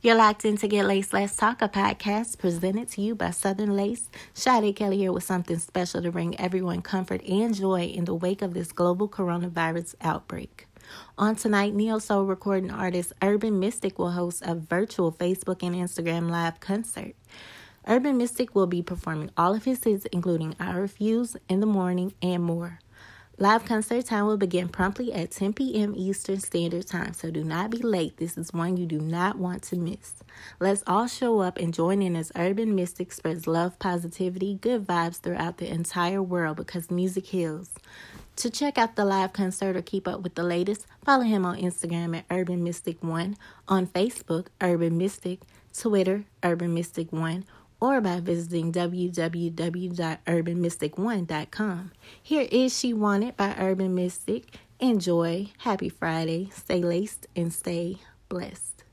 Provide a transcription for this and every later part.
You're locked in to Get Lace Let's Talk, a podcast presented to you by Southern Lace. Sade Kelly here with something special to bring everyone comfort and joy in the wake of this global coronavirus outbreak. On tonight, neo soul recording artist Urban Mystic will host a virtual Facebook and Instagram live concert. Urban Mystic will be performing all of his hits, including I Refuse, In the Morning, and more. Live concert time will begin promptly at 10 p.m. Eastern Standard Time, so do not be late. This is one you do not want to miss. Let's all show up and join in as Urban Mystic spreads love, positivity, good vibes throughout the entire world because music heals. To check out the live concert or keep up with the latest, follow him on Instagram at Urban Mystic One, on Facebook, Urban Mystic, Twitter, Urban Mystic One, or by visiting www.urbanmystic1.com. Here is She Wanted by Urban Mystic. Enjoy. Happy Friday. Stay laced and stay blessed.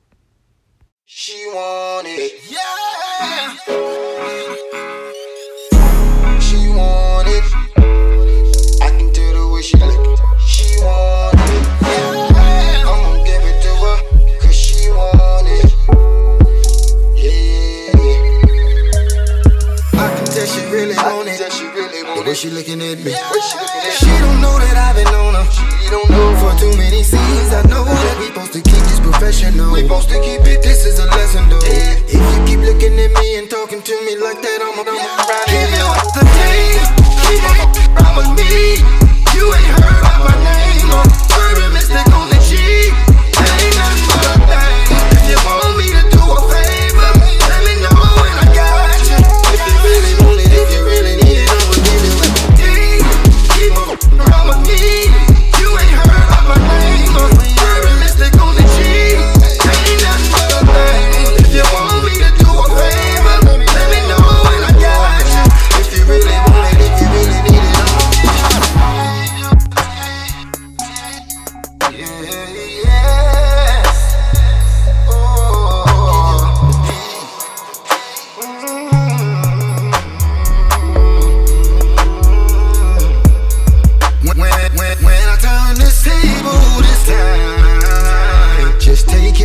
She wanted, yeah. Want it. She really want the way she looking at me. She don't know that I've been on her. She don't know for too many scenes. I know that we supposed to keep this professional. We supposed to keep it. This is a lesson though. If you keep looking at me and talking to me like that, I'm gonna Keep on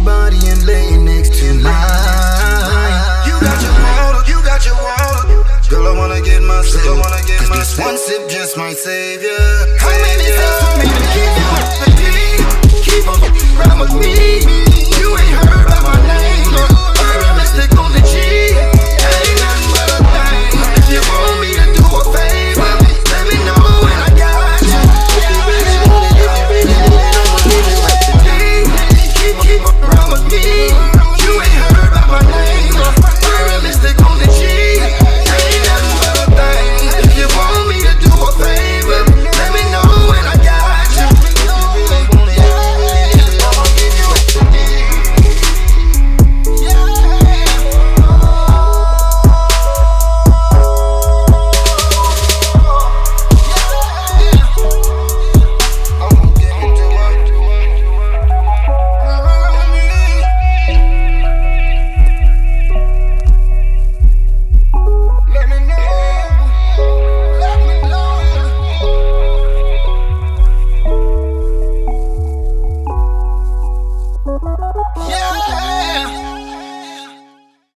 your body and laying next to mine. You got your wallet, you got your wallet. Girl, I wanna get my sip. I wanna get my sip. One sip just might save ya. How many times for me to keep you? Keep on rocking with me.